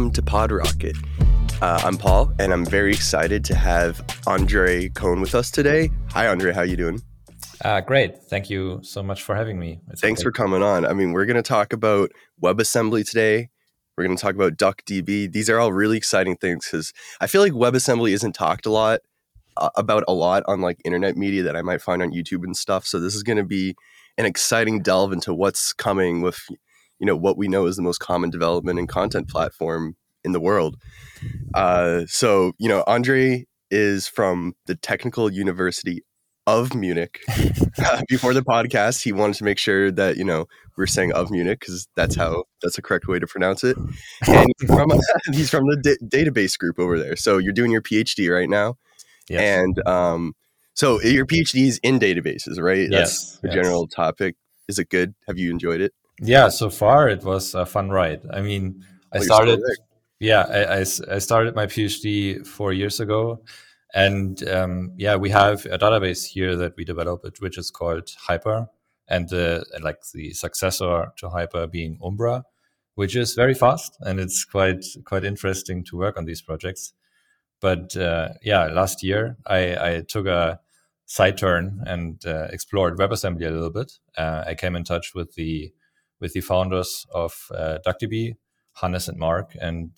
Hi there, and welcome to PodRocket. Uh, I'm Paul, and I'm very excited to have Andre Kohn with us today. Hi, Andre. How you doing? Uh, great. Thank you so much for having me. It's Thanks for coming on. I mean, we're going to talk about WebAssembly today. We're going to talk about DuckDB. These are all really exciting things because I feel like WebAssembly isn't talked a lot uh, about a lot on like internet media that I might find on YouTube and stuff. So this is going to be an exciting delve into what's coming with you know what we know is the most common development and content platform in the world. Uh, so you know, Andre is from the Technical University of Munich. Uh, before the podcast, he wanted to make sure that you know we are saying of Munich because that's how that's the correct way to pronounce it. And he's from, he's from the database group over there. So you're doing your PhD right now, yes. and um, so your PhD is in databases, right? Yes. That's the yes. general topic. Is it good? Have you enjoyed it? Yeah, so far it was a fun ride. I mean, I started. Yeah, I, I, I, started my PhD four years ago, and um, yeah, we have a database here that we developed, which is called Hyper, and uh, like the successor to Hyper being Umbra, which is very fast, and it's quite quite interesting to work on these projects. But uh, yeah, last year I, I took a side turn and uh, explored WebAssembly a little bit. Uh, I came in touch with the with the founders of uh, DuckDB, Hannes and Mark, and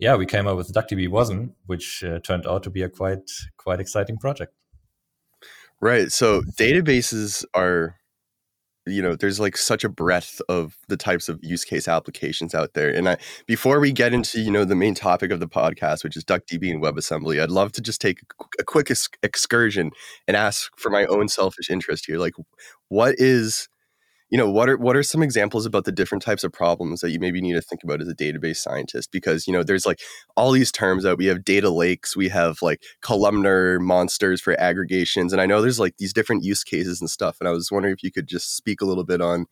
yeah, we came up with DuckDB Wasm, which uh, turned out to be a quite quite exciting project. Right. So databases are, you know, there's like such a breadth of the types of use case applications out there. And I, before we get into you know the main topic of the podcast, which is DuckDB and WebAssembly, I'd love to just take a quick excursion and ask for my own selfish interest here, like, what is you know what are what are some examples about the different types of problems that you maybe need to think about as a database scientist? Because you know there's like all these terms that we have data lakes we have like columnar monsters for aggregations and i know there's like these different use cases and stuff and i was wondering if you could just speak a little bit on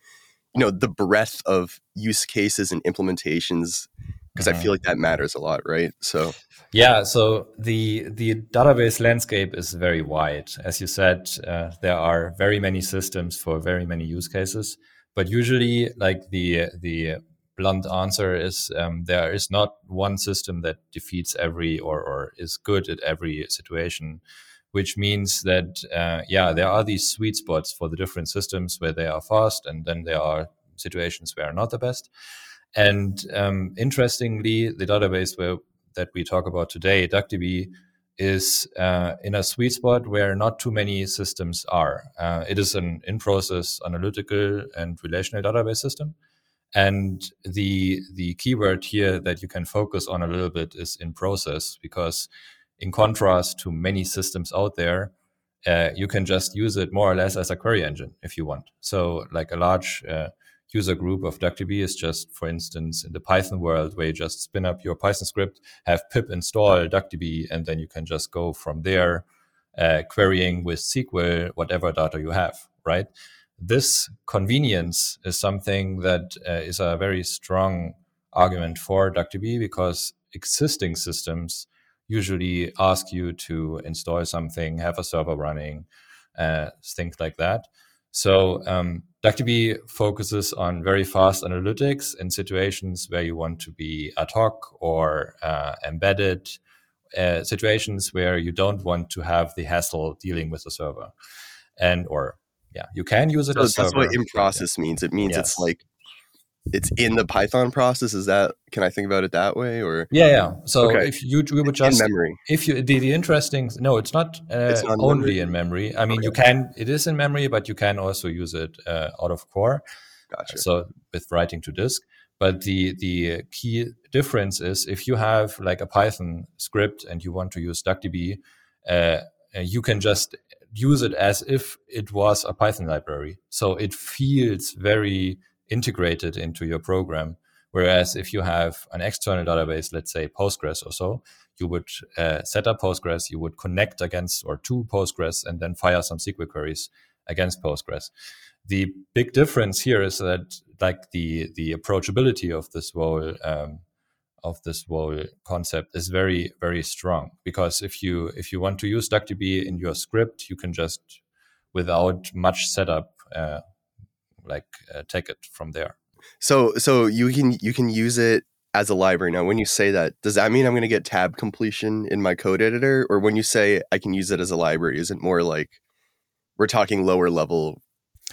you know the breadth of use cases and implementations because mm-hmm. i feel like that matters a lot right so yeah, so the the database landscape is very wide. As you said, uh, there are very many systems for very many use cases. But usually, like the the blunt answer is um, there is not one system that defeats every or or is good at every situation. Which means that uh, yeah, there are these sweet spots for the different systems where they are fast, and then there are situations where are not the best. And um, interestingly, the database where that we talk about today, DuckDB, is uh, in a sweet spot where not too many systems are. Uh, it is an in-process analytical and relational database system. And the the keyword here that you can focus on a little bit is in process because in contrast to many systems out there, uh, you can just use it more or less as a query engine if you want. So like a large uh, user group of DuckDB is just, for instance, in the Python world, where you just spin up your Python script, have pip install DuckDB, and then you can just go from there, uh, querying with SQL whatever data you have, right? This convenience is something that uh, is a very strong argument for DuckDB because existing systems usually ask you to install something, have a server running, uh, things like that. So um, DuckDB focuses on very fast analytics in situations where you want to be ad hoc or uh, embedded, uh, situations where you don't want to have the hassle dealing with the server, and or yeah, you can use it. So as that's server. what in process yeah. means. It means yes. it's like it's in the Python process. Is that can I think about it that way or? Yeah, yeah. So okay. if you we would just in memory, if you the, the interesting no, it's not, uh, it's not only memory. in memory. I mean, okay. you can it is in memory, but you can also use it uh, out of core. Gotcha. So with writing to disk. But the the key difference is if you have like a Python script and you want to use DuckDB, uh, you can just use it as if it was a Python library. So it feels very integrated into your program. Whereas if you have an external database, let's say Postgres or so, you would uh, set up Postgres, you would connect against or to Postgres, and then fire some SQL queries against Postgres. The big difference here is that like the the approachability of this whole um, of this whole concept is very very strong because if you if you want to use DuckDB in your script, you can just without much setup uh, like uh, take it from there. So so you can you can use it as a library. Now, when you say that, does that mean I'm going to get tab completion in my code editor? Or when you say I can use it as a library, is it more like we're talking lower level?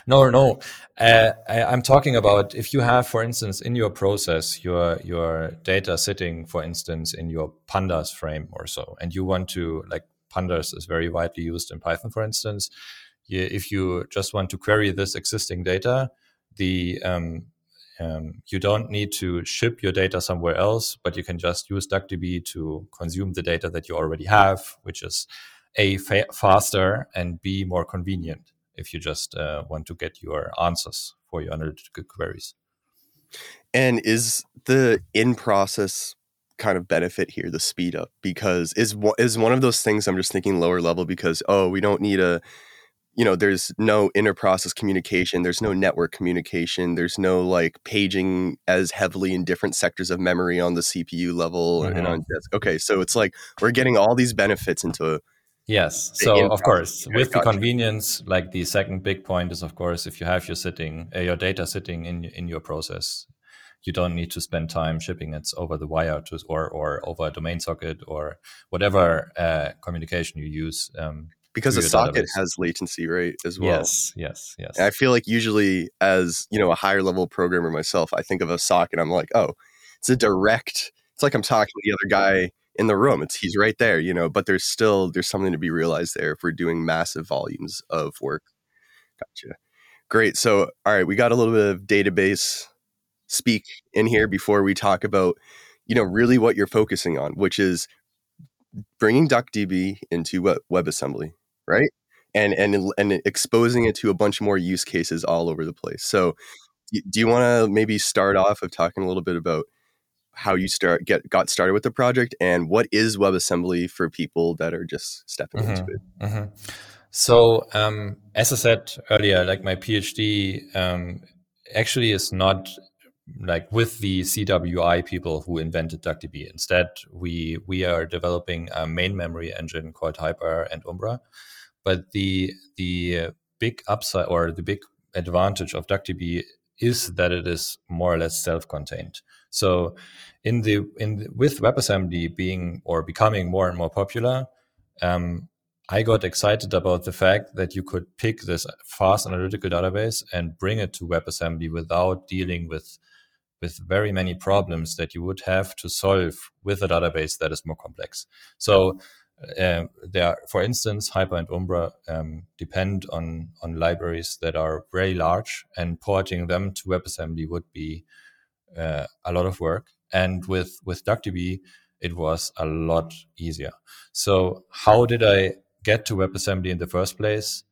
No, no. Uh, I, I'm talking about if you have, for instance, in your process, your your data sitting, for instance, in your pandas frame or so, and you want to like pandas is very widely used in Python, for instance. If you just want to query this existing data, the um, um, you don't need to ship your data somewhere else, but you can just use DuckDB to consume the data that you already have, which is a fa- faster and b more convenient if you just uh, want to get your answers for your analytical queries. And is the in process kind of benefit here the speed up because is is one of those things I'm just thinking lower level because oh we don't need a you know there's no inter-process communication there's no network communication there's no like paging as heavily in different sectors of memory on the cpu level mm-hmm. and on disk okay so it's like we're getting all these benefits into yes so of course with the convenience like the second big point is of course if you have your sitting uh, your data sitting in in your process you don't need to spend time shipping it over the wire to or or over a domain socket or whatever uh, communication you use um, because a socket database. has latency, right? As well. Yes, yes, yes. And I feel like usually, as you know, a higher level programmer myself, I think of a socket. I'm like, oh, it's a direct. It's like I'm talking to the other guy in the room. It's he's right there, you know. But there's still there's something to be realized there if we're doing massive volumes of work. Gotcha. Great. So, all right, we got a little bit of database speak in here before we talk about, you know, really what you're focusing on, which is bringing DuckDB into WebAssembly right? And and and exposing it to a bunch more use cases all over the place. So, do you want to maybe start off of talking a little bit about how you start get got started with the project and what is WebAssembly for people that are just stepping mm-hmm, into it? Mm-hmm. So, um, as I said earlier, like my PhD um, actually is not like with the CWI people who invented DuckDB. Instead, we we are developing a main memory engine called Hyper and Umbra, but the the big upside or the big advantage of DuckDB is that it is more or less self-contained. So in the in the, with WebAssembly being or becoming more and more popular, um, I got excited about the fact that you could pick this fast analytical database and bring it to WebAssembly without dealing with with very many problems that you would have to solve with a database that is more complex. So uh, there, for instance, Hyper and Umbra um, depend on on libraries that are very large, and porting them to WebAssembly would be uh, a lot of work. And with with DuckDB, it was a lot easier. So, how did I get to WebAssembly in the first place?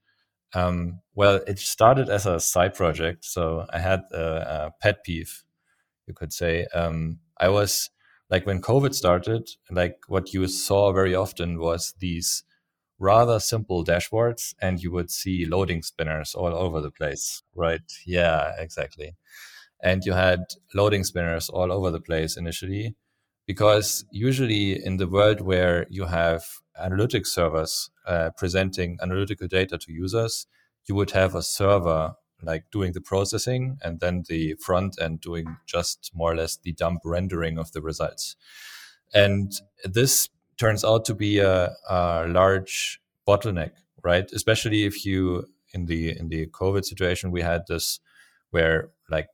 Um, well, it started as a side project. So I had a, a pet peeve, you could say. Um, I was like when COVID started, like what you saw very often was these rather simple dashboards and you would see loading spinners all over the place, right? Yeah, exactly. And you had loading spinners all over the place initially because usually in the world where you have analytics servers uh, presenting analytical data to users, you would have a server like doing the processing and then the front end doing just more or less the dump rendering of the results. And this turns out to be a, a large bottleneck, right? Especially if you in the in the COVID situation we had this where like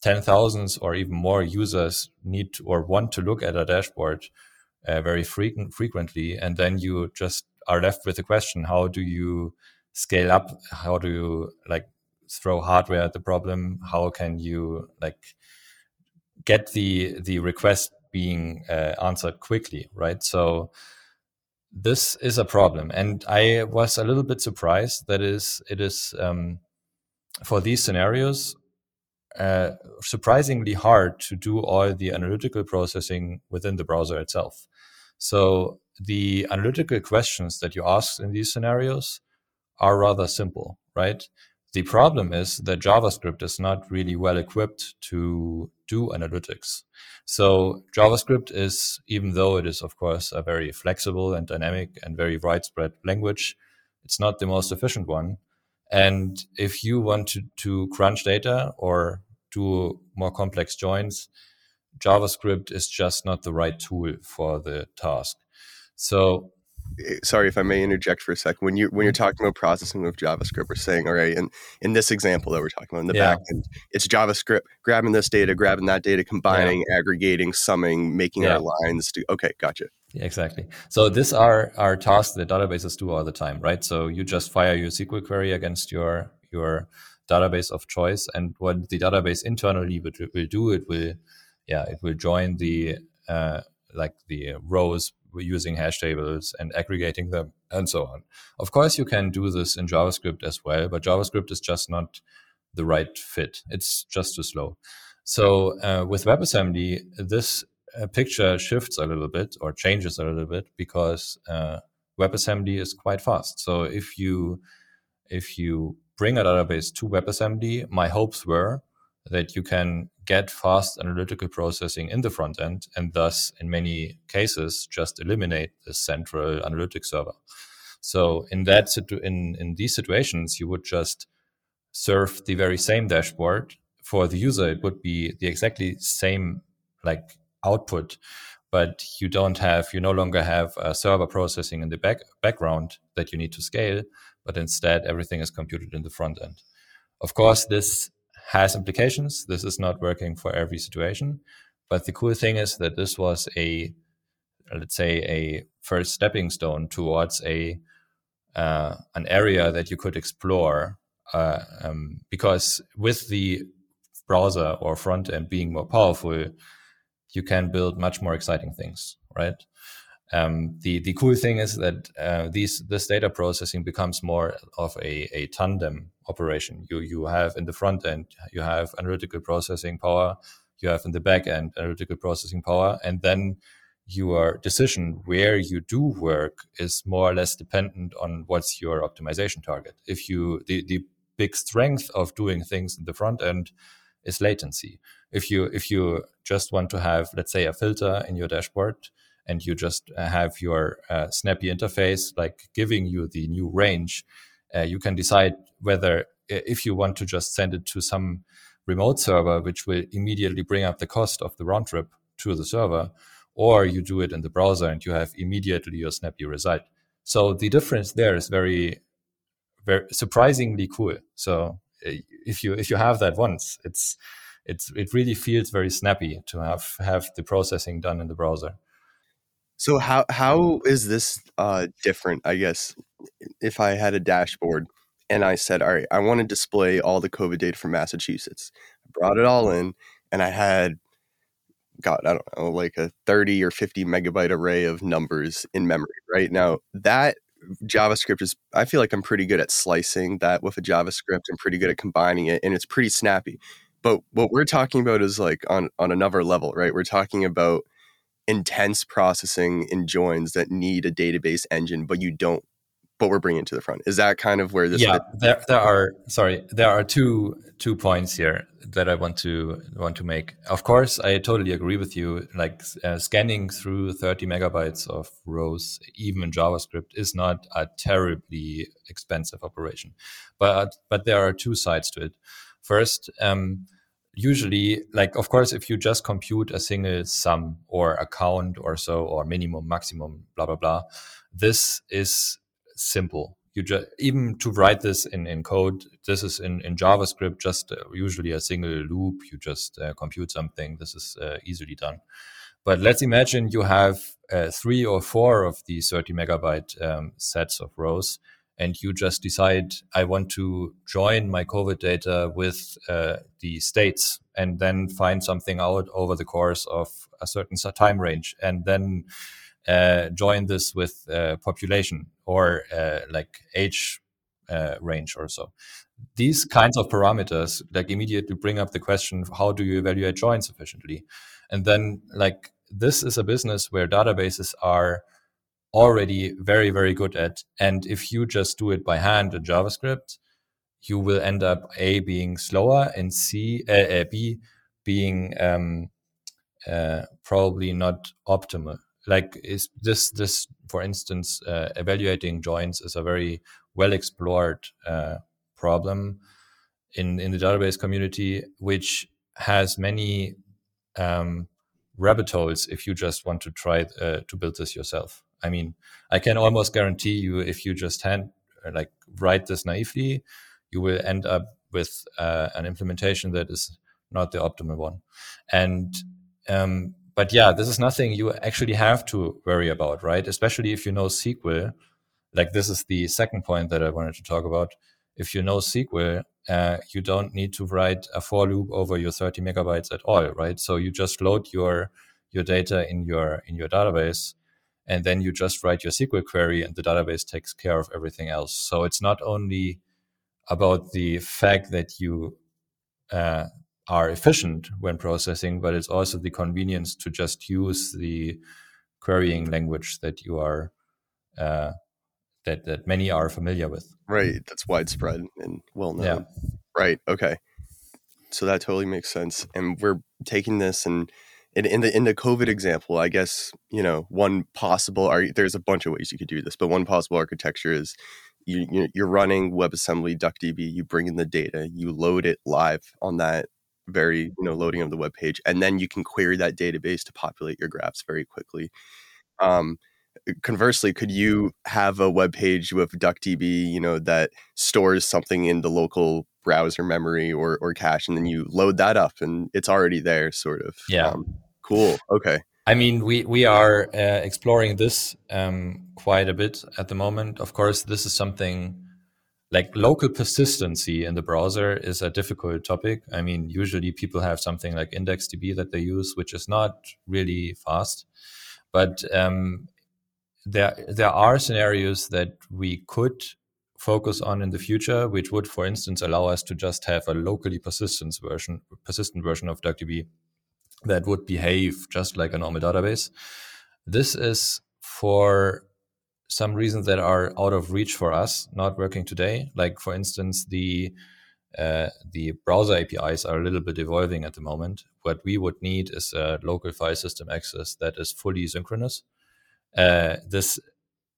ten thousands or even more users need to, or want to look at a dashboard uh, very frequent frequently, and then you just are left with the question: How do you scale up? How do you like throw hardware at the problem how can you like get the the request being uh, answered quickly right? So this is a problem. And i was a little bit surprised that is it is um, for these scenarios uh, surprisingly hard to do all the analytical processing within the browser itself. So the analytical questions that you ask in these scenarios are rather simple right the problem is that JavaScript is not really well equipped to do analytics. So JavaScript is, even though it is, of course, a very flexible and dynamic and very widespread language, it's not the most efficient one. And if you want to, to crunch data or do more complex joins, JavaScript is just not the right tool for the task. So sorry if I may interject for a second. When you when you're mm-hmm. talking about processing with JavaScript, we're saying, all right, and in this example that we're talking about in the yeah. back end, it's JavaScript grabbing this data, grabbing that data, combining, yeah. aggregating, summing, making yeah. our lines. To, okay, gotcha. exactly. So these are our tasks that databases do all the time, right? So you just fire your SQL query against your your database of choice, and what the database internally will, will do, it will, yeah, it will join the uh, like the rows using hash tables and aggregating them and so on. Of course, you can do this in JavaScript as well, but JavaScript is just not the right fit. It's just too slow. So uh, with WebAssembly, this uh, picture shifts a little bit or changes a little bit because uh, WebAssembly is quite fast. So if you if you bring a database to WebAssembly, my hopes were that you can get fast analytical processing in the front end and thus in many cases just eliminate the central analytics server. So in that situ- in in these situations you would just serve the very same dashboard. For the user it would be the exactly same like output but you don't have you no longer have a server processing in the back background that you need to scale but instead everything is computed in the front end. Of course this has implications. This is not working for every situation. But the cool thing is that this was a, let's say, a first stepping stone towards a uh, an area that you could explore. Uh, um, because with the browser or front end being more powerful, you can build much more exciting things, right? Um, the the cool thing is that uh, these this data processing becomes more of a, a tandem operation. You you have in the front end you have analytical processing power, you have in the back end analytical processing power, and then your decision where you do work is more or less dependent on what's your optimization target. If you the, the big strength of doing things in the front end is latency. If you if you just want to have let's say a filter in your dashboard and you just uh, have your uh, snappy interface like giving you the new range uh, you can decide whether if you want to just send it to some remote server which will immediately bring up the cost of the round trip to the server or you do it in the browser and you have immediately your snappy result. So the difference there is very very surprisingly cool. So if you if you have that once it's it's it really feels very snappy to have have the processing done in the browser so how how is this uh, different? I guess if I had a dashboard and I said, "All right, I want to display all the COVID data from Massachusetts," I brought it all in, and I had, God, I don't know, like a thirty or fifty megabyte array of numbers in memory. Right now, that JavaScript is. I feel like I'm pretty good at slicing that with a JavaScript. I'm pretty good at combining it, and it's pretty snappy. But what we're talking about is like on on another level, right? We're talking about intense processing in joins that need a database engine, but you don't. But we're bringing it to the front. Is that kind of where this? Yeah, there, there are. Sorry, there are two two points here that I want to want to make. Of course, I totally agree with you. Like uh, scanning through 30 megabytes of rows, even in JavaScript, is not a terribly expensive operation. But but there are two sides to it. First, um, usually like of course if you just compute a single sum or account or so or minimum maximum blah blah blah this is simple. You just even to write this in, in code this is in, in javascript just uh, usually a single loop you just uh, compute something this is uh, easily done. But let's imagine you have uh, three or four of these 30 megabyte um, sets of rows and you just decide I want to join my COVID data with uh, the states and then find something out over the course of a certain time range and then uh, join this with uh, population or uh, like age uh, range or so. These kinds of parameters like immediately bring up the question how do you evaluate joins efficiently? And then like this is a business where databases are already very, very good at. And if you just do it by hand in JavaScript, you will end up A being slower and C, uh, uh, B being um, uh, probably not optimal. Like is this this for instance, uh, evaluating joins is a very well explored uh, problem in in the database community, which has many um, rabbit holes if you just want to try uh, to build this yourself. I mean, I can almost guarantee you if you just hand uh, like write this naively, you will end up with uh, an implementation that is not the optimal one. And um, but yeah, this is nothing you actually have to worry about, right? Especially if you know SQL. Like this is the second point that I wanted to talk about. If you know SQL, uh, you don't need to write a for loop over your 30 megabytes at all, right? So you just load your your data in your in your database, and then you just write your SQL query, and the database takes care of everything else. So it's not only about the fact that you uh, are efficient when processing, but it's also the convenience to just use the querying language that you are uh, that that many are familiar with. Right, that's widespread and well known. Yeah. Right. Okay. So that totally makes sense, and we're taking this and. In, in the in the COVID example, I guess you know one possible. There's a bunch of ways you could do this, but one possible architecture is you, you're running WebAssembly DuckDB. You bring in the data, you load it live on that very you know loading of the web page and then you can query that database to populate your graphs very quickly um, conversely could you have a web page with duckdb you know that stores something in the local browser memory or, or cache and then you load that up and it's already there sort of yeah um, cool okay i mean we we are uh, exploring this um, quite a bit at the moment of course this is something like local persistency in the browser is a difficult topic. I mean, usually people have something like IndexedDB that they use, which is not really fast. But um, there there are scenarios that we could focus on in the future, which would, for instance, allow us to just have a locally persistent version persistent version of DuckDB that would behave just like a normal database. This is for some reasons that are out of reach for us, not working today. Like for instance, the uh, the browser APIs are a little bit evolving at the moment. What we would need is a local file system access that is fully synchronous. Uh, this,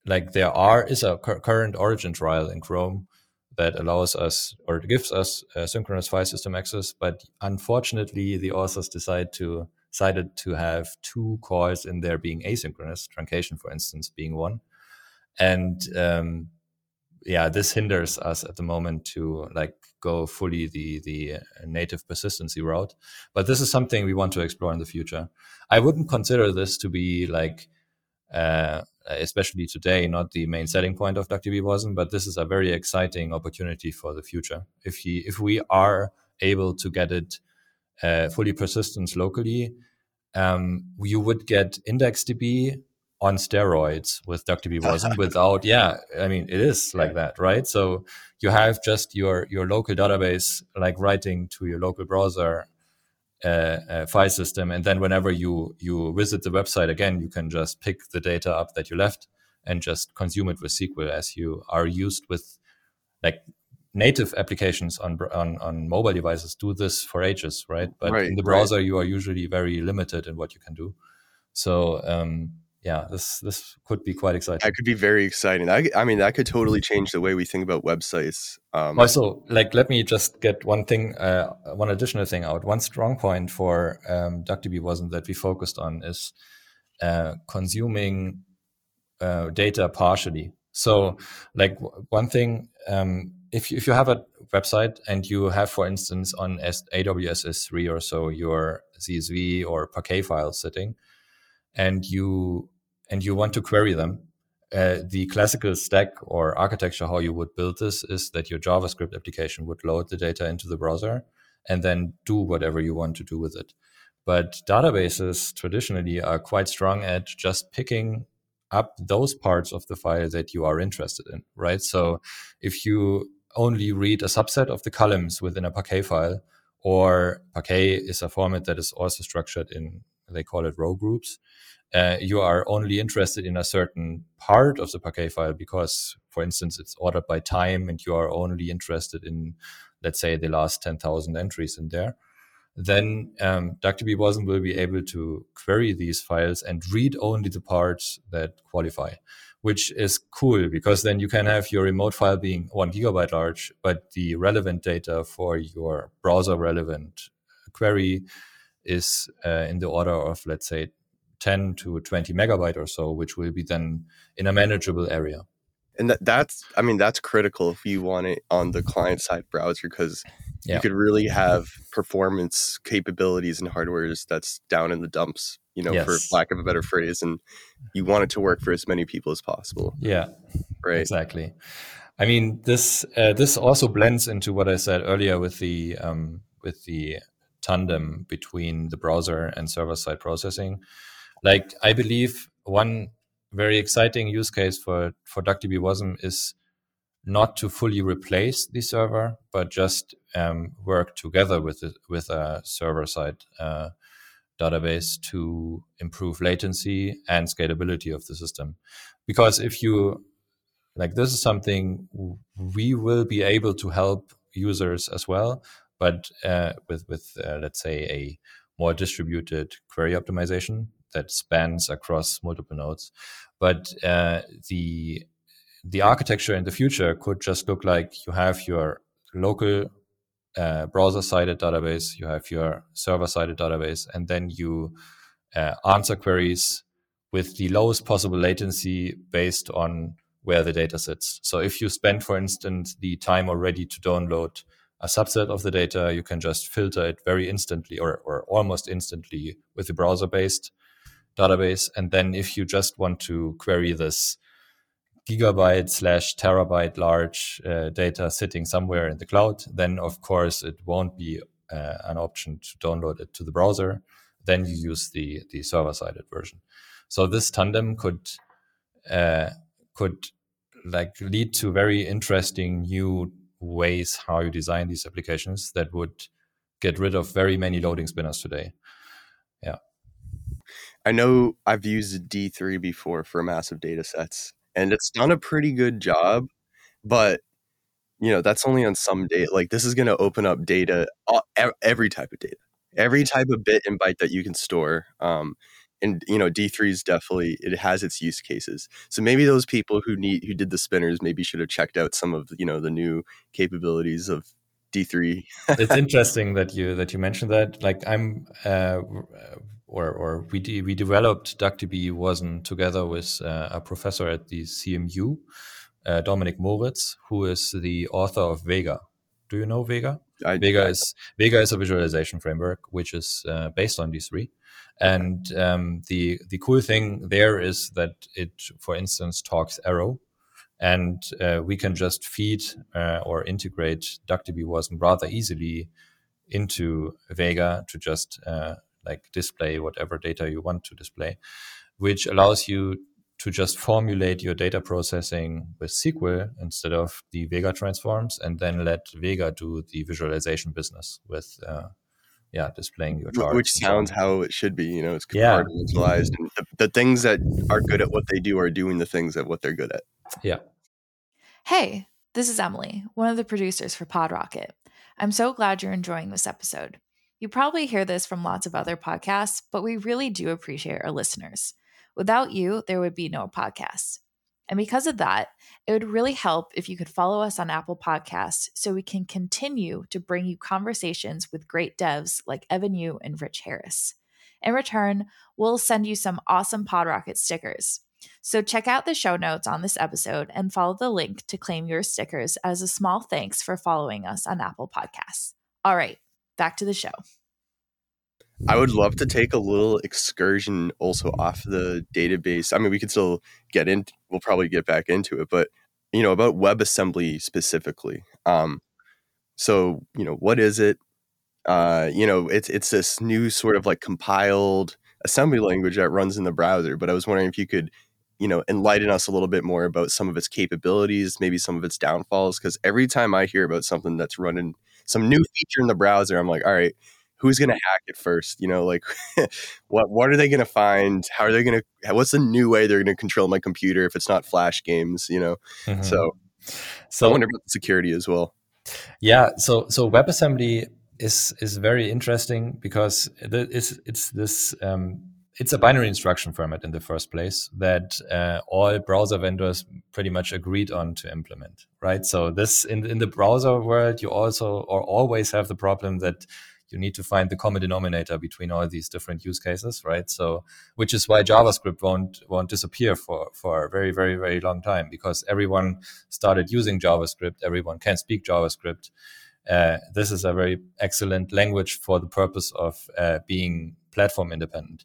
like, there are is a current origin trial in Chrome that allows us or gives us synchronous file system access, but unfortunately, the authors decide to decided to have two calls in there being asynchronous, truncation, for instance, being one and um, yeah, this hinders us at the moment to like go fully the the uh, native persistency route. But this is something we want to explore in the future. I wouldn't consider this to be like, uh, especially today, not the main selling point of DuckDB Wasm, but this is a very exciting opportunity for the future. If he if we are able to get it uh, fully persistent locally, um, you would get IndexedDB on steroids with DuckDB Wasm without yeah I mean it is like that right? So you have just your your local database like writing to your local browser uh, uh, file system. And then whenever you you visit the website again you can just pick the data up that you left and just consume it with SQL as you are used with like native applications on on, on mobile devices do this for ages right? But right, in the browser right. you are usually very limited in what you can do. So um, yeah, this this could be quite exciting. That could be very exciting. I, I mean, that could totally change the way we think about websites. Um, also, like, let me just get one thing, uh, one additional thing out. One strong point for um, DuckDB Wasm that we focused on is uh, consuming uh, data partially. So, like, one thing, um, if you, if you have a website and you have, for instance, on AWS S3 or so, your CSV or Parquet file sitting, and you and you want to query them, uh, the classical stack or architecture how you would build this is that your JavaScript application would load the data into the browser and then do whatever you want to do with it. But databases traditionally are quite strong at just picking up those parts of the file that you are interested in, right? So if you only read a subset of the columns within a Parquet file, or Parquet is a format that is also structured in, they call it row groups uh, you are only interested in a certain part of the Parquet file because, for instance, it's ordered by time and you are only interested in, let's say, the last 10,000 entries in there, then um, Wasm will be able to query these files and read only the parts that qualify, which is cool because then you can have your remote file being one gigabyte large, but the relevant data for your browser relevant query is uh, in the order of let's say 10 to 20 megabyte or so, which will be then in a manageable area. And that, that's, I mean, that's critical if you want it on the client side browser because yeah. you could really have performance capabilities and hardwares that's down in the dumps, you know, yes. for lack of a better phrase. And you want it to work for as many people as possible. Yeah. Right. Exactly. I mean, this uh, this also blends into what I said earlier with the um, with the tandem between the browser and server side processing. Like, I believe one very exciting use case for for DuckDB Wasm is not to fully replace the server, but just um, work together with it, with a server side uh, database to improve latency and scalability of the system. Because if you like, this is something we will be able to help users as well, but uh, with with uh, let's say a more distributed query optimization that spans across multiple nodes. But uh, the the architecture in the future could just look like you have your local uh, browser-sided database, you have your server-sided database, and then you uh, answer queries with the lowest possible latency based on where the data sits. So if you spend, for instance, the time already to download a subset of the data, you can just filter it very instantly or, or almost instantly with the browser-based database. And then if you just want to query this gigabyte slash terabyte large uh, data sitting somewhere in the cloud, then of course it won't be uh, an option to download it to the browser. Then you use the the server sided version. So this tandem could uh, could like lead to very interesting new ways how you design these applications that would get rid of very many loading spinners today. I know I've used D3 before for massive data sets and it's done a pretty good job, but you know, that's only on some data. Like this is going to open up data, every type of data, every type of bit and byte that you can store. Um, and you know d3 is definitely it has its use cases so maybe those people who need who did the spinners maybe should have checked out some of you know the new capabilities of d3 it's interesting that you that you mentioned that like i'm uh, or or we de- we developed DuckDB Wasm together with uh, a professor at the CMU, uh, Dominik Moritz, who is the author of Vega. Do you know Vega? I, Vega I, is Vega is a visualization framework which is uh, based on D3. And um, the the cool thing there is that it, for instance, talks arrow, and uh, we can just feed uh, or integrate DuckDB Wasm rather easily into Vega to just uh, like display whatever data you want to display, which allows you to just formulate your data processing with SQL instead of the Vega transforms, and then let Vega do the visualization business with uh, yeah, displaying your charts. Which sounds how it should be. You know, it's compartmentalized, yeah. and the, the things that are good at what they do are doing the things at what they're good at. Yeah. Hey, this is Emily, one of the producers for PodRocket. I'm so glad you're enjoying this episode. You probably hear this from lots of other podcasts, but we really do appreciate our listeners. Without you, there would be no podcast. And because of that, it would really help if you could follow us on Apple Podcasts so we can continue to bring you conversations with great devs like Evan You and Rich Harris. In return, we'll send you some awesome PodRocket stickers. So check out the show notes on this episode and follow the link to claim your stickers as a small thanks for following us on Apple Podcasts. All right, back to the show. I would love to take a little excursion also off the database. I mean, we could still get in. We'll probably get back into it, but you know about WebAssembly specifically. Um, so you know what is it? Uh, you know, it's it's this new sort of like compiled assembly language that runs in the browser. But I was wondering if you could, you know, enlighten us a little bit more about some of its capabilities, maybe some of its downfalls. Because every time I hear about something that's running some new feature in the browser, I'm like, all right, who's going to hack it first? You know like what what are they going to find? How are they going to what's the new way they're going to control my computer if it's not flash games you know? Mm-hmm. so so i wonder about the security as well. Yeah so so webassembly is is very interesting because it's it's this um, it's a binary instruction format in the first place that uh, all browser vendors pretty much agreed on to implement right so this in in the browser world you also or always have the problem that you need to find the common denominator between all these different use cases, right? So, which is why JavaScript won't won't disappear for for a very very very long time because everyone started using JavaScript. Everyone can speak JavaScript. Uh, this is a very excellent language for the purpose of uh, being platform independent.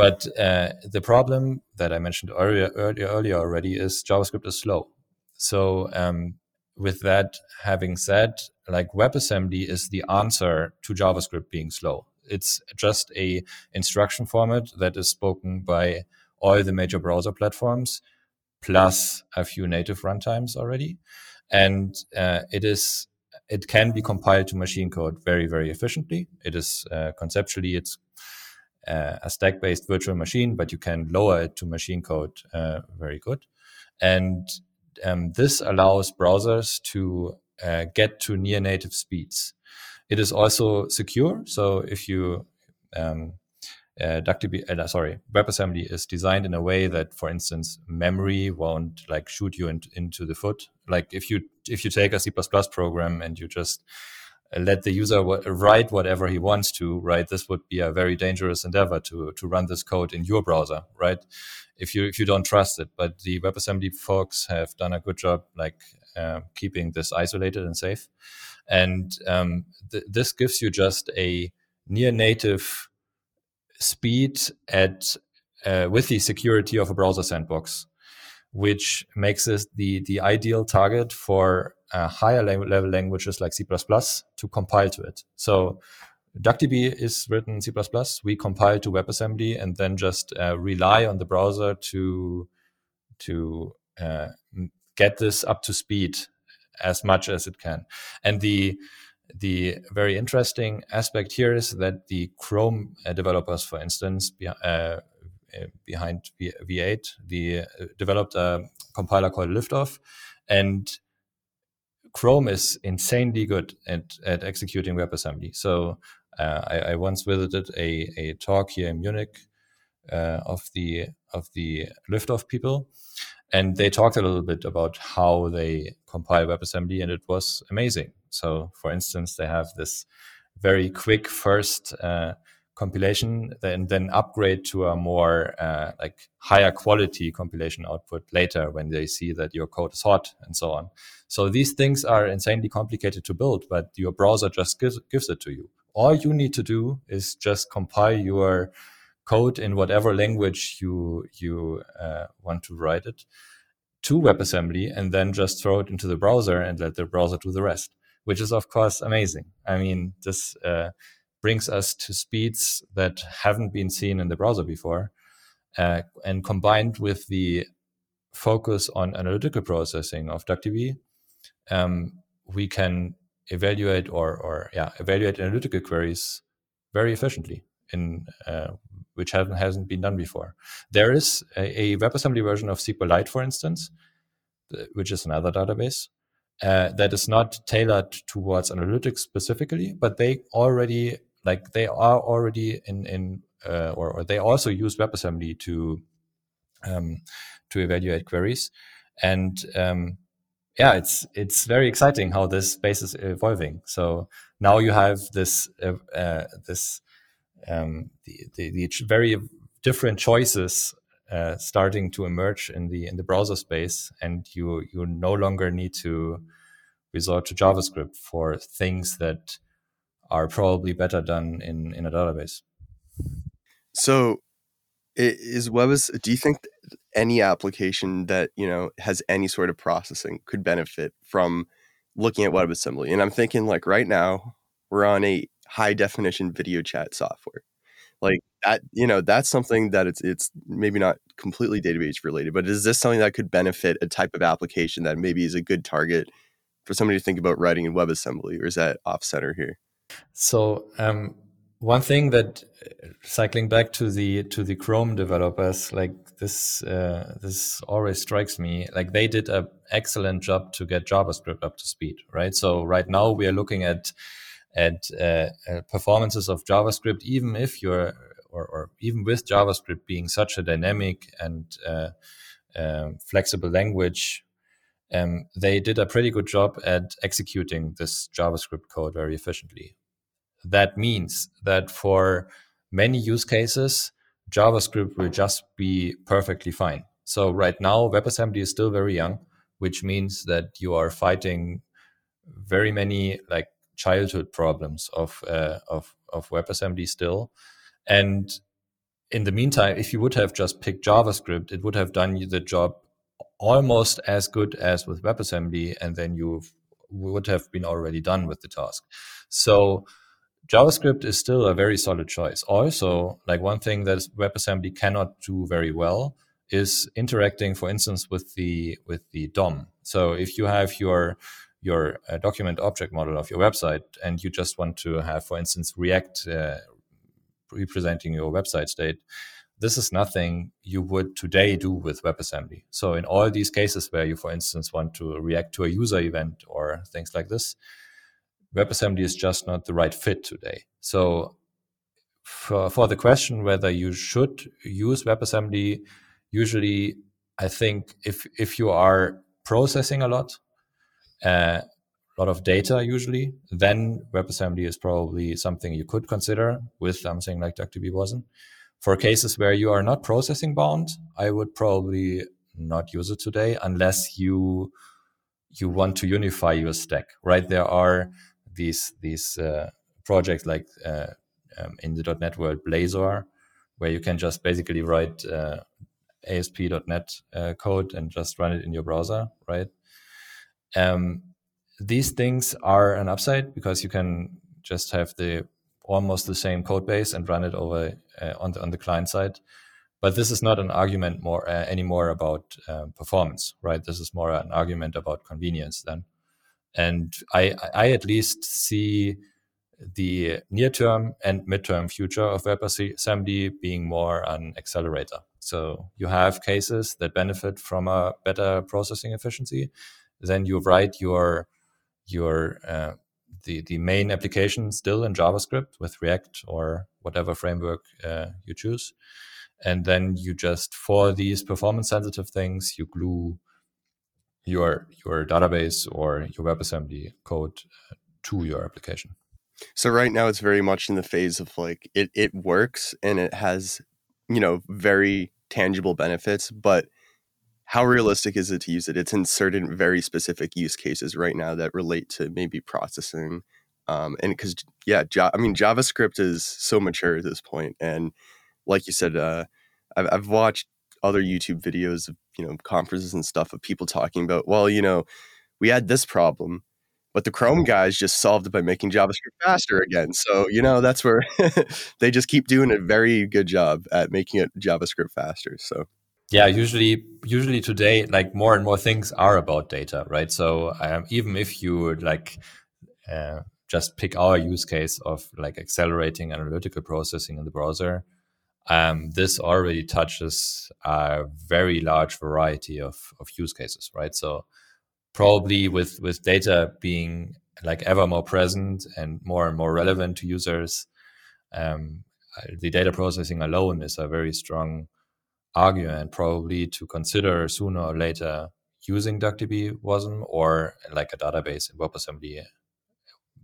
But uh, the problem that I mentioned earlier, earlier, earlier already is JavaScript is slow. So um, with that having said, like WebAssembly is the answer to JavaScript being slow. It's just a instruction format that is spoken by all the major browser platforms, plus a few native runtimes already, and uh, it is it can be compiled to machine code very very efficiently. It is uh, conceptually it's a stack based virtual machine, but you can lower it to machine code uh, very good. And um, this allows browsers to uh, get to near native speeds. It is also secure. So if you um, uh, uh, sorry, WebAssembly is designed in a way that, for instance, memory won't like shoot you in, into the foot. Like if you if you take a C++ program and you just let the user write whatever he wants to, right? This would be a very dangerous endeavor to to run this code in your browser, right? If you if you don't trust it. But the WebAssembly folks have done a good job, like uh, keeping this isolated and safe. And um, th- this gives you just a near native speed at uh, with the security of a browser sandbox, which makes it the the ideal target for uh, higher level languages like C++ to compile to it. So DuckDB is written in C++. We compile to WebAssembly and then just uh, rely on the browser to to uh, get this up to speed as much as it can. And the the very interesting aspect here is that the Chrome uh, developers, for instance, be, uh, behind v- V8, the uh, developed a compiler called Liftoff, and Chrome is insanely good at, at executing WebAssembly. So uh, I, I, once visited a, a talk here in Munich uh, of the of the Liftoff people, and they talked a little bit about how they compile WebAssembly, and it was amazing. So, for instance, they have this very quick first uh, compilation, then then upgrade to a more uh, like higher quality compilation output later when they see that your code is hot and so on. So these things are insanely complicated to build, but your browser just gives, gives it to you. All you need to do is just compile your code in whatever language you you uh, want to write it to WebAssembly, and then just throw it into the browser and let the browser do the rest which is of course amazing. I mean, this uh, brings us to speeds that haven't been seen in the browser before, uh, and combined with the focus on analytical processing of DuckDB, um, we can evaluate or or yeah evaluate analytical queries very efficiently in uh, which hasn't hasn't been done before. There is a, a WebAssembly version of SQLite, for instance, which is another database uh, that is not tailored towards analytics specifically, but they already like they are already in in uh, or, or, they also use WebAssembly to um, to evaluate queries, and um, yeah, it's it's very exciting how this space is evolving. So now you have this uh, uh this um, the, the, the very different choices uh, starting to emerge in the in the browser space, and you you no longer need to resort to JavaScript for things that are probably better done in in a database. So, is Webas? Do you think any application that you know has any sort of processing could benefit from looking at WebAssembly? And I'm thinking like right now we're on a high definition video chat software like that you know that's something that it's it's maybe not completely database related but is this something that could benefit a type of application that maybe is a good target for somebody to think about writing in WebAssembly or is that off center here so um, one thing that uh, cycling back to the to the chrome developers like this uh, this always strikes me like they did an excellent job to get javascript up to speed right so right now we are looking at at uh, uh, performances of JavaScript, even if you're or, or, even with JavaScript being such a dynamic and uh, um, flexible language, um, they did a pretty good job at executing this JavaScript code very efficiently. That means that for many use cases, JavaScript will just be perfectly fine. So right now, WebAssembly is still very young, which means that you are fighting very many like childhood problems of uh, of of WebAssembly still, and in the meantime, if you would have just picked JavaScript, it would have done you the job almost as good as with WebAssembly, and then you would have been already done with the task. So JavaScript is still a very solid choice. Also, like one thing that WebAssembly cannot do very well is interacting, for instance, with the with the DOM. So if you have your your uh, document object model of your website and you just want to have, for instance, React uh, representing your website state, this is nothing you would today do with WebAssembly. So in all these cases where you, for instance, want to react to a user event or things like this, WebAssembly is just not the right fit today. So for, for the question whether you should use WebAssembly, usually I think if if you are processing a lot, uh, a lot of data usually, then WebAssembly is probably something you could consider with something like DuckDB Wasm. For cases where you are not processing bound, I would probably not use it today unless you you want to unify your stack. Right? There are these these uh, projects like uh, um, in the .NET world, Blazor, where you can just basically write uh, ASP.NET uh, code and just run it in your browser, right? Um, these things are an upside because you can just have the almost the same code base and run it over uh, on the on the client side. But this is not an argument more uh, anymore about uh, performance, right? This is more an argument about convenience then. And I, I at least see the near term and midterm future of WebAssembly being more an accelerator. So you have cases that benefit from a better processing efficiency. Then you write your your uh, the the main application still in JavaScript with React or whatever framework uh, you choose, and then you just for these performance sensitive things you glue your your database or your WebAssembly code uh, to your application. So right now it's very much in the phase of like it it works and it has you know very tangible benefits, but how realistic is it to use it? It's in certain very specific use cases right now that relate to maybe processing. Um, and because yeah, I mean JavaScript is so mature at this point, and like you said, uh, I've, I've watched other YouTube videos of you know conferences and stuff of people talking about well you know we had this problem but the chrome guys just solved it by making javascript faster again. So you know that's where they just keep doing a very good job at making it javascript faster so. Yeah usually usually today like more and more things are about data right? So um, even if you like uh, just pick our use case of like accelerating analytical processing in the browser um, this already touches a very large variety of, of use cases right so probably with with data being like ever more present and more and more relevant to users um, the data processing alone is a very strong argument probably to consider sooner or later using DuckDB WASM or like a database in WebAssembly,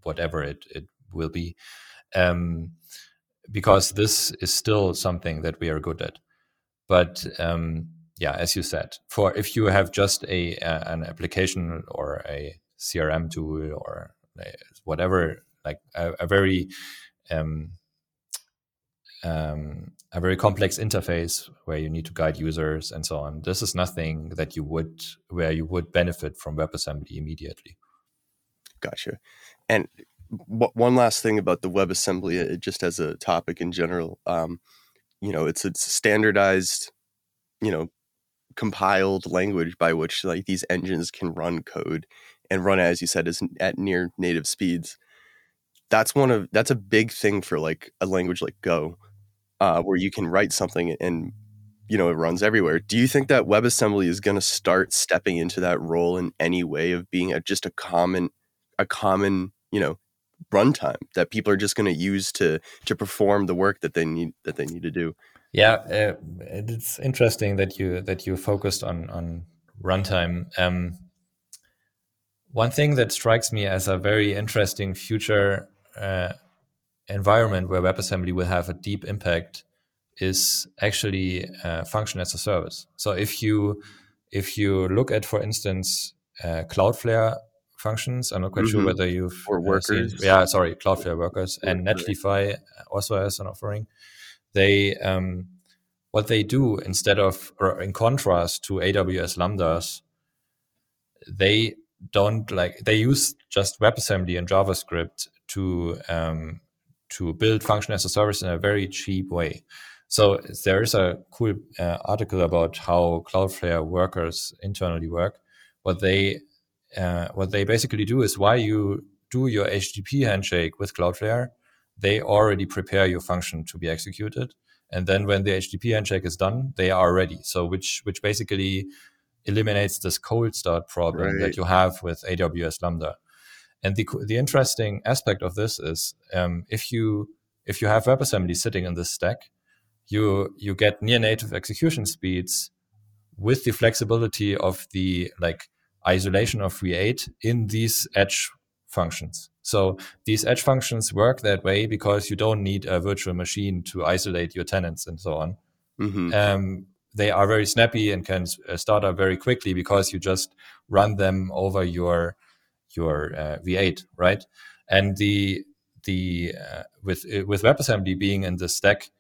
whatever it, it will be. Um, because this is still something that we are good at. But um, yeah, as you said, for if you have just a, a an application or a CRM tool or whatever, like a, a very um, um, a very complex interface where you need to guide users and so on. This is nothing that you would where you would benefit from WebAssembly immediately. Gotcha. And one last thing about the WebAssembly, uh, just as a topic in general, um, you know, it's a standardized, you know, compiled language by which like these engines can run code and run as you said is at near native speeds. That's one of that's a big thing for like a language like Go uh, where you can write something and you know it runs everywhere. Do you think that WebAssembly is going to start stepping into that role in any way of being a, just a common, a common you know runtime that people are just going to use to to perform the work that they need that they need to do? Yeah, uh, it's interesting that you that you focused on on runtime. Um, one thing that strikes me as a very interesting future uh, environment where WebAssembly will have a deep impact is actually uh, function as a service. So if you if you look at, for instance, uh, Cloudflare functions, I'm not quite mm-hmm. sure whether you've or uh, workers. Seen, yeah, sorry, Cloudflare workers and Netlify also has an offering. They um, what they do instead of or in contrast to AWS lambdas, they don't like they use just WebAssembly and JavaScript to um, to build function as a service in a very cheap way. So there is a cool uh, article about how Cloudflare workers internally work. What they uh, what they basically do is while you do your HTTP handshake with Cloudflare, they already prepare your function to be executed. And then when the HTTP handshake is done, they are ready. So which which basically eliminates this cold start problem right. that you have with AWS Lambda. And the the interesting aspect of this is um, if you if you have WebAssembly sitting in this stack, you you get near native execution speeds with the flexibility of the like isolation of V8 in these edge functions. So these edge functions work that way because you don't need a virtual machine to isolate your tenants and so on. Mm-hmm. Um, they are very snappy and can uh, start up very quickly because you just run them over your your uh, V8, right? And the the uh, with uh, with WebAssembly being in the stack,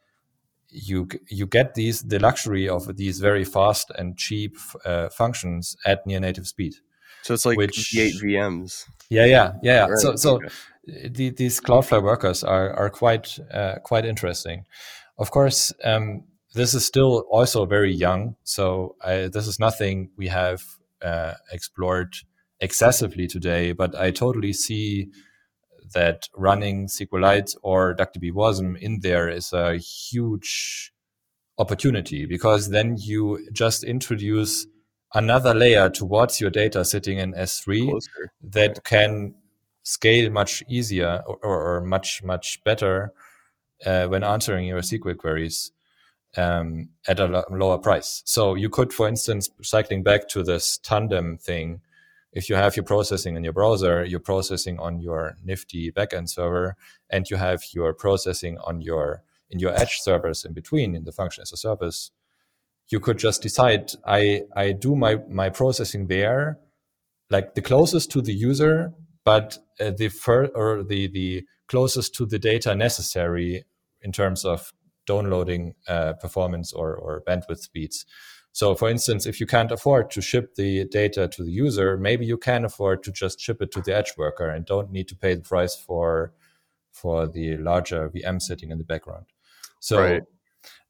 you you get these the luxury of these very fast and cheap uh, functions at near native speed. So it's like which, V8 VMs. Yeah, yeah, yeah. Right. So so okay. the, these Cloudflare workers are are quite uh, quite interesting. Of course, um, this is still also very young. So I, this is nothing we have uh, explored excessively today. But I totally see that running SQLite or DuckDB WASM in there is a huge opportunity because then you just introduce another layer towards your data sitting in S3 Closer. that can scale much easier or, or much, much better uh, when answering your SQL queries um, at a lower price. So you could, for instance, cycling back to this tandem thing, if you have your processing in your browser, you're processing on your nifty backend server, and you have your processing on your in your edge servers in between in the function as a service, you could just decide I I do my my processing there, like the closest to the user, but uh, the first or the the closest to the data necessary in terms of downloading uh, performance or, or bandwidth speeds. So, for instance, if you can't afford to ship the data to the user, maybe you can afford to just ship it to the edge worker and don't need to pay the price for for the larger VM sitting in the background. So, right.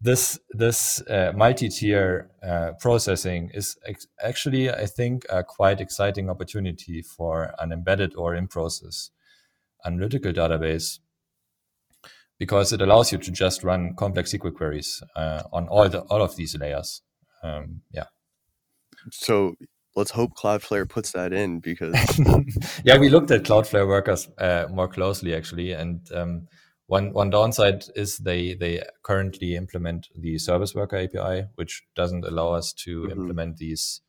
this this uh, multi-tier uh, processing is ex- actually, I think, a quite exciting opportunity for an embedded or in-process analytical database because it allows you to just run complex SQL queries uh, on all the all of these layers um, yeah. So let's hope Cloudflare puts that in because yeah, we looked at Cloudflare workers uh, more closely actually, and um, one one downside is they they currently implement the service worker API, which doesn't allow us to mm-hmm. implement these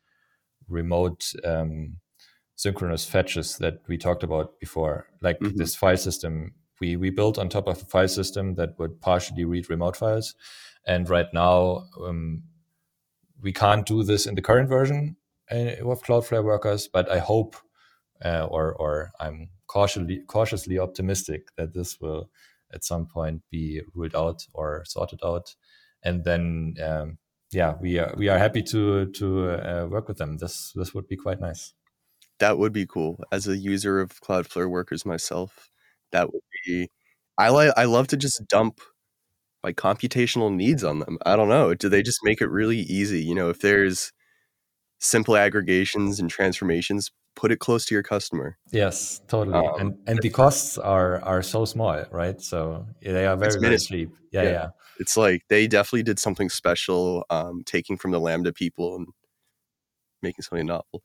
remote um, synchronous fetches that we talked about before, like mm-hmm. this file system. We we built on top of a file system that would partially read remote files, and right now um, we can't do this in the current version of Cloudflare workers, but I hope, uh, or or I'm cautiously cautiously optimistic that this will at some point be ruled out or sorted out, and then um, yeah, we are we are happy to to uh, work with them. This this would be quite nice. That would be cool. As a user of Cloudflare workers myself, that would be. I like. I love to just dump like computational needs on them. I don't know. Do they just make it really easy? You know, if there's simple aggregations and transformations, put it close to your customer. Yes, totally. Um, and and the costs are are so small, right? So they are very very cheap. Yeah, yeah, yeah, It's like they definitely did something special, um, taking from the Lambda people and making something novel.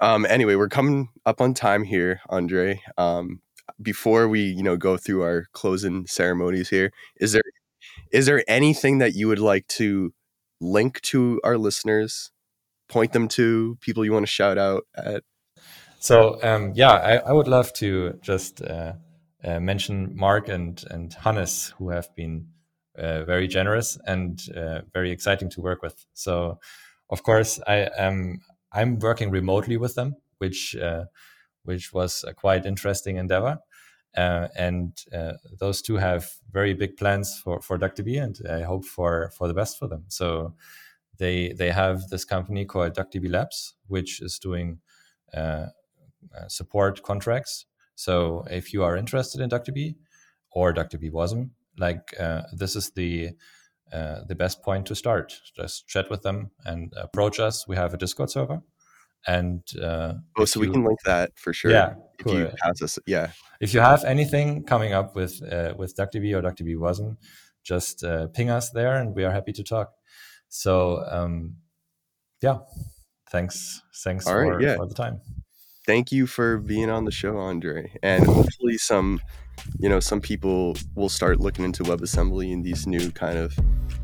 Um, anyway, we're coming up on time here, Andre. Um, before we, you know, go through our closing ceremonies here, is there is there anything that you would like to link to our listeners, point them to people you want to shout out at? So um, yeah, I, I, would love to just uh, uh, mention Mark and and Hannes, who have been uh, very generous and uh, very exciting to work with. So, of course, I am I'm working remotely with them, which uh, which was a quite interesting endeavor. Uh, and uh, those two have very big plans for for DuckDB, and I hope for for the best for them. So they they have this company called DuckDB Labs, which is doing uh, uh support contracts. So if you are interested in DuckDB or DuckDB WASM, like uh, this is the uh, the best point to start. Just chat with them and approach us. We have a Discord server, and uh, oh, so you, we can link that for sure. Yeah, if cool. you pass us, yeah. If you have anything coming up with uh, with DuckDB or DuckDB Wasm, just uh, ping us there, and we are happy to talk. So um, yeah, thanks, thanks All for, right, yeah. for the time. Thank you for being on the show, Andre, and hopefully some you know some people will start looking into WebAssembly and these new kind of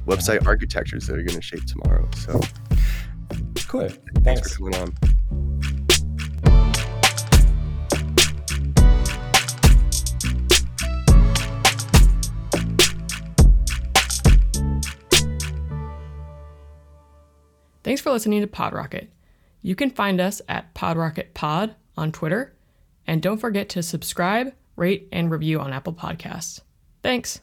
website architectures that are going to shape tomorrow. So cool. Thanks, Thanks for coming on. Thanks for listening to PodRocket. You can find us at PodRocketPod on Twitter, and don't forget to subscribe, rate, and review on Apple Podcasts. Thanks.